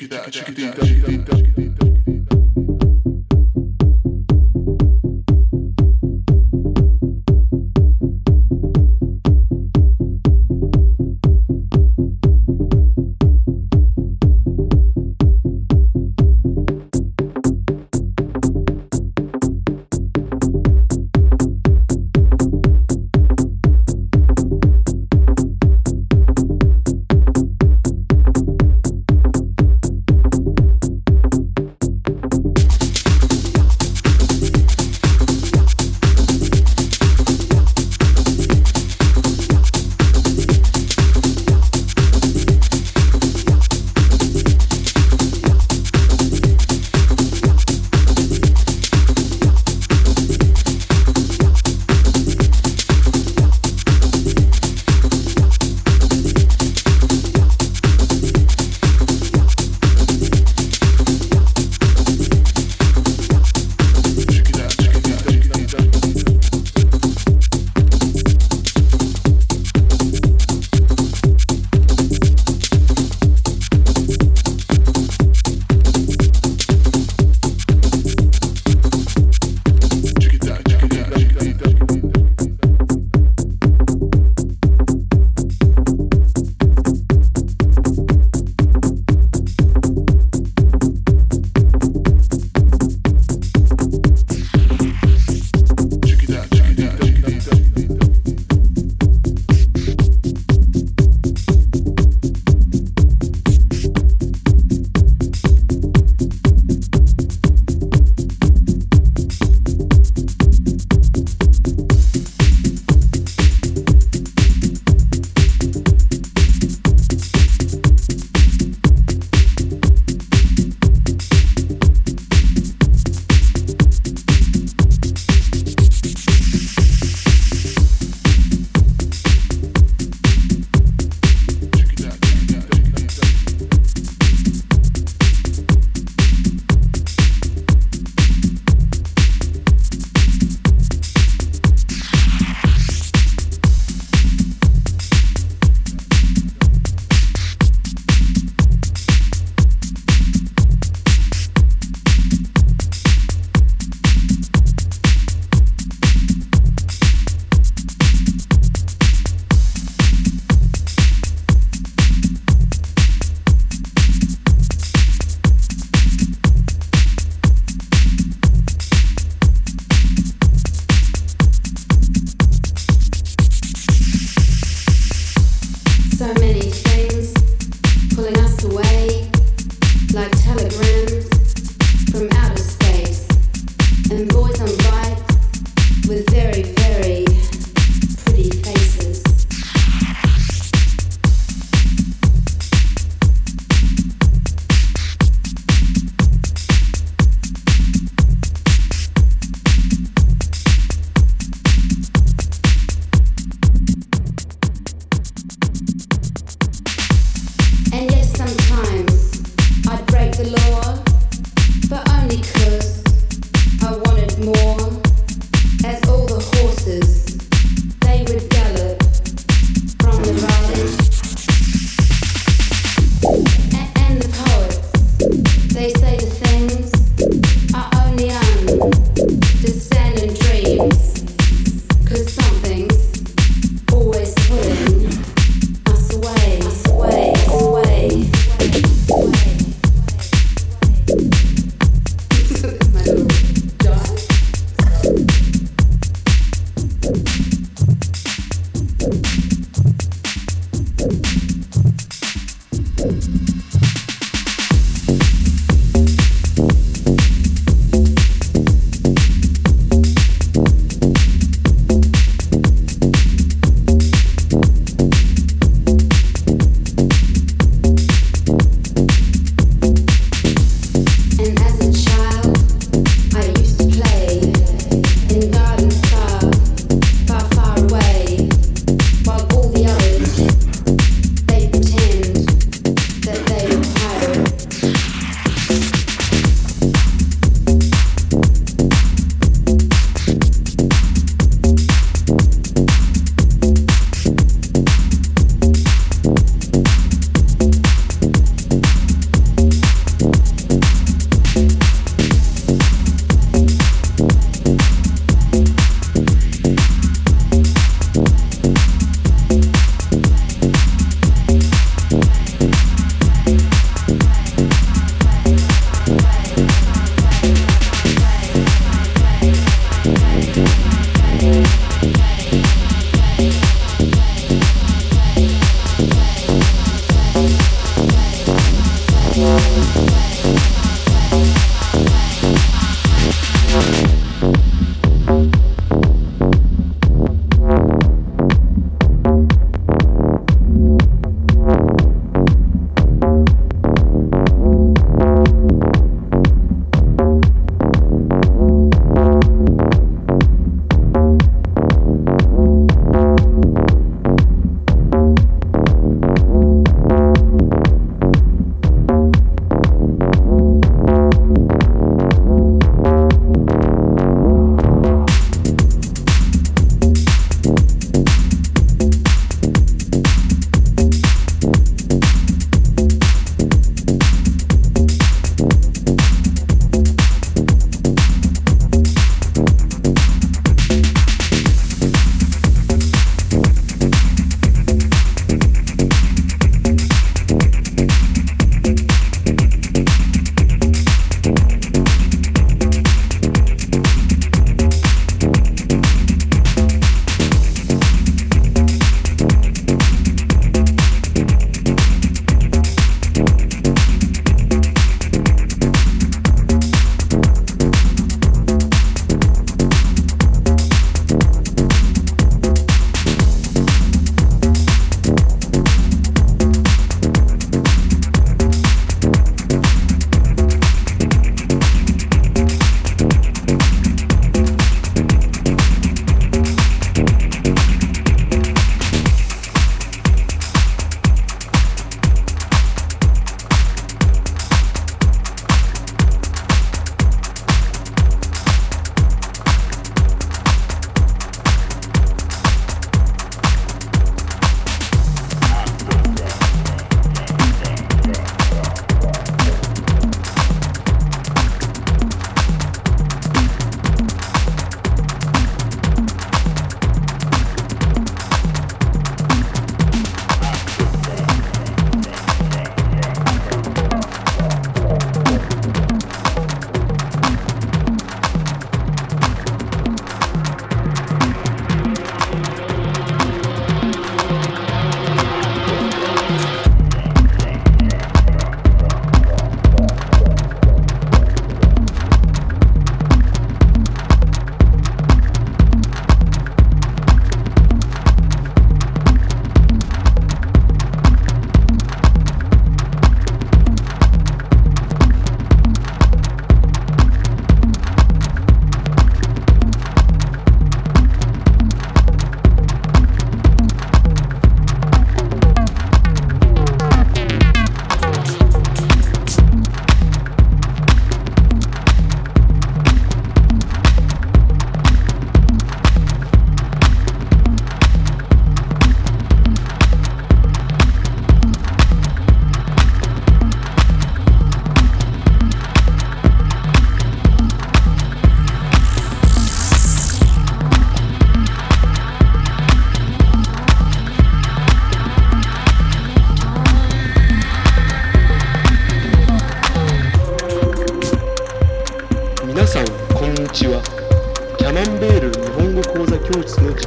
chiquita, chiquitita, chiquitita.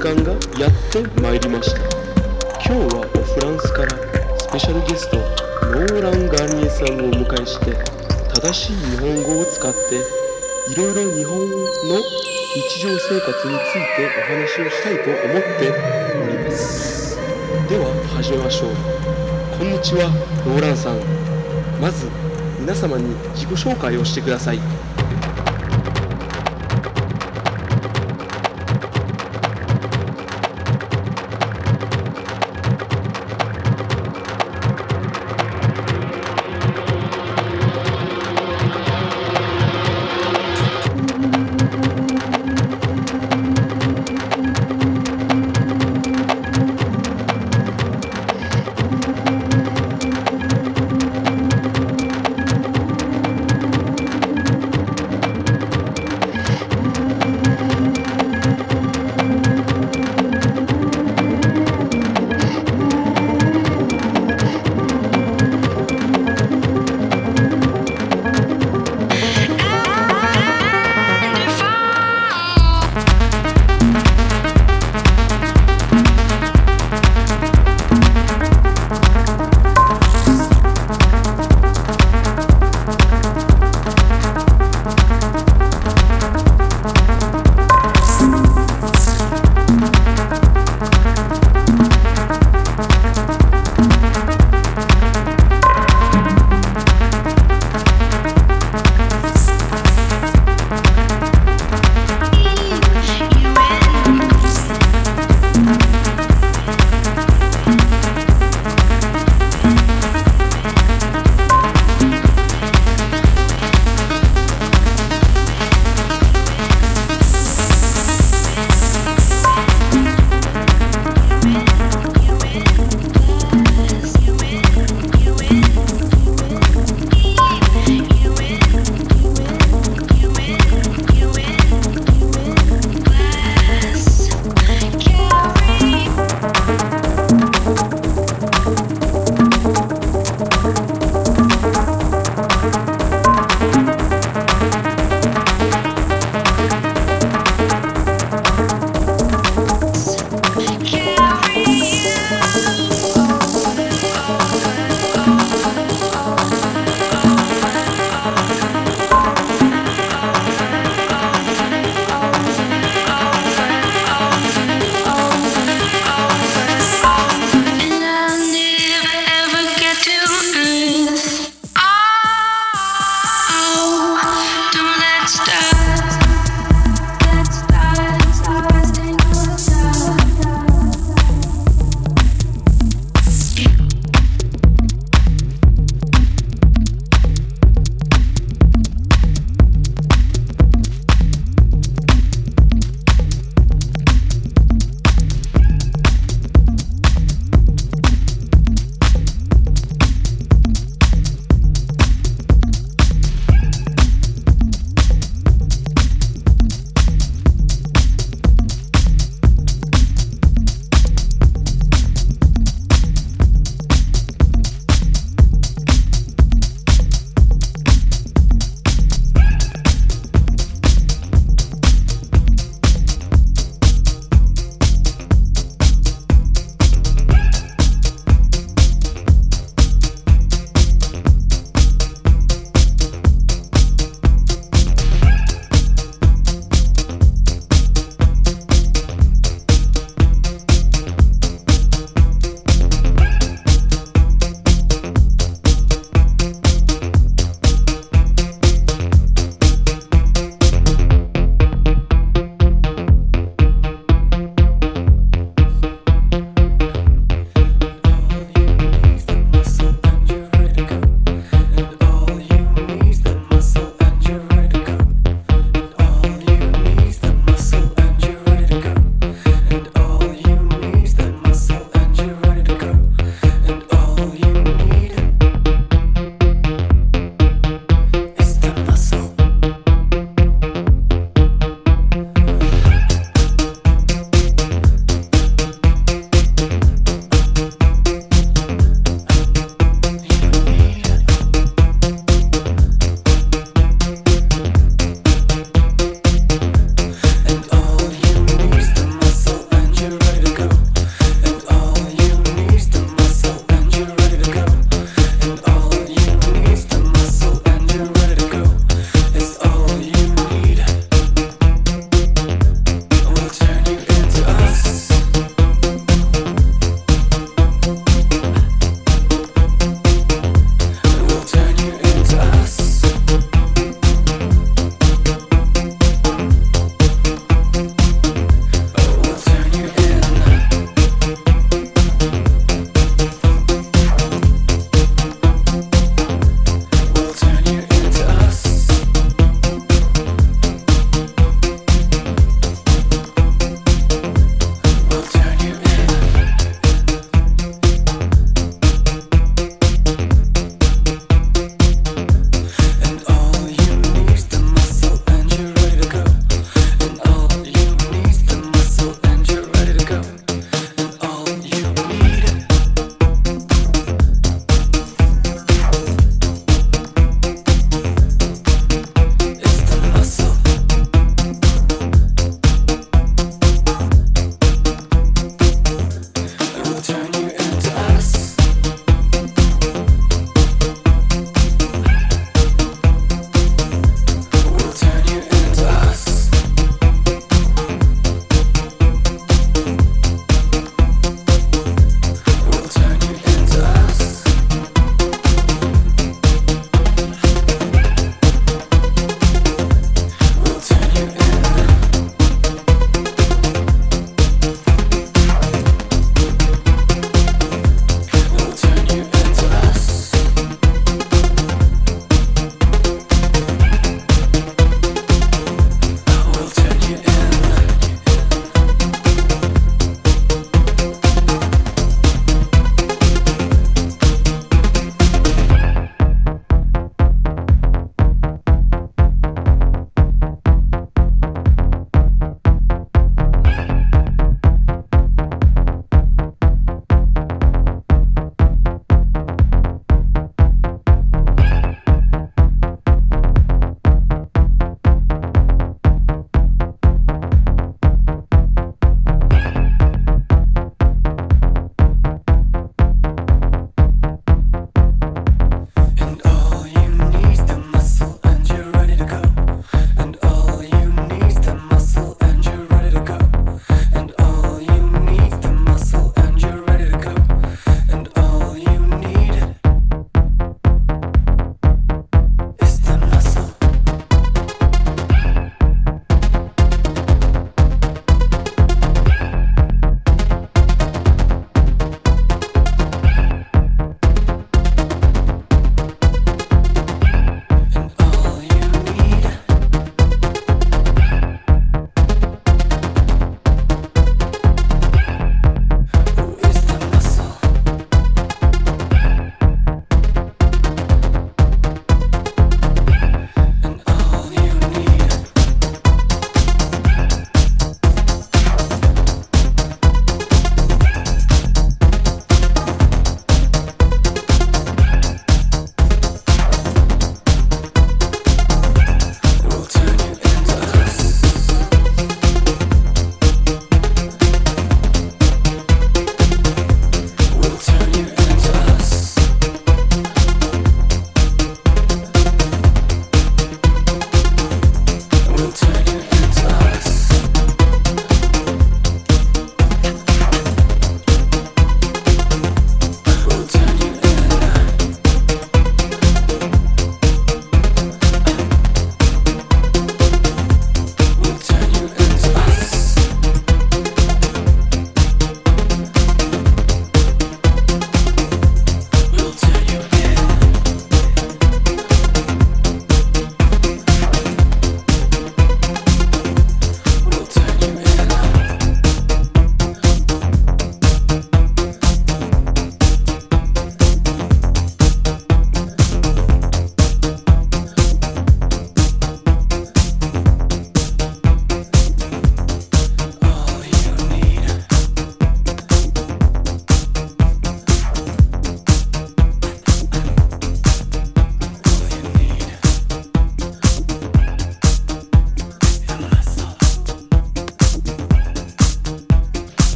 間がやってまいりました。今日はフランスからスペシャルゲストノーラン・ガーニエさんをお迎えして正しい日本語を使っていろいろ日本の日常生活についてお話をしたいと思っております。では始めましょう。こんにちはノーランさん。まず皆様に自己紹介をしてください。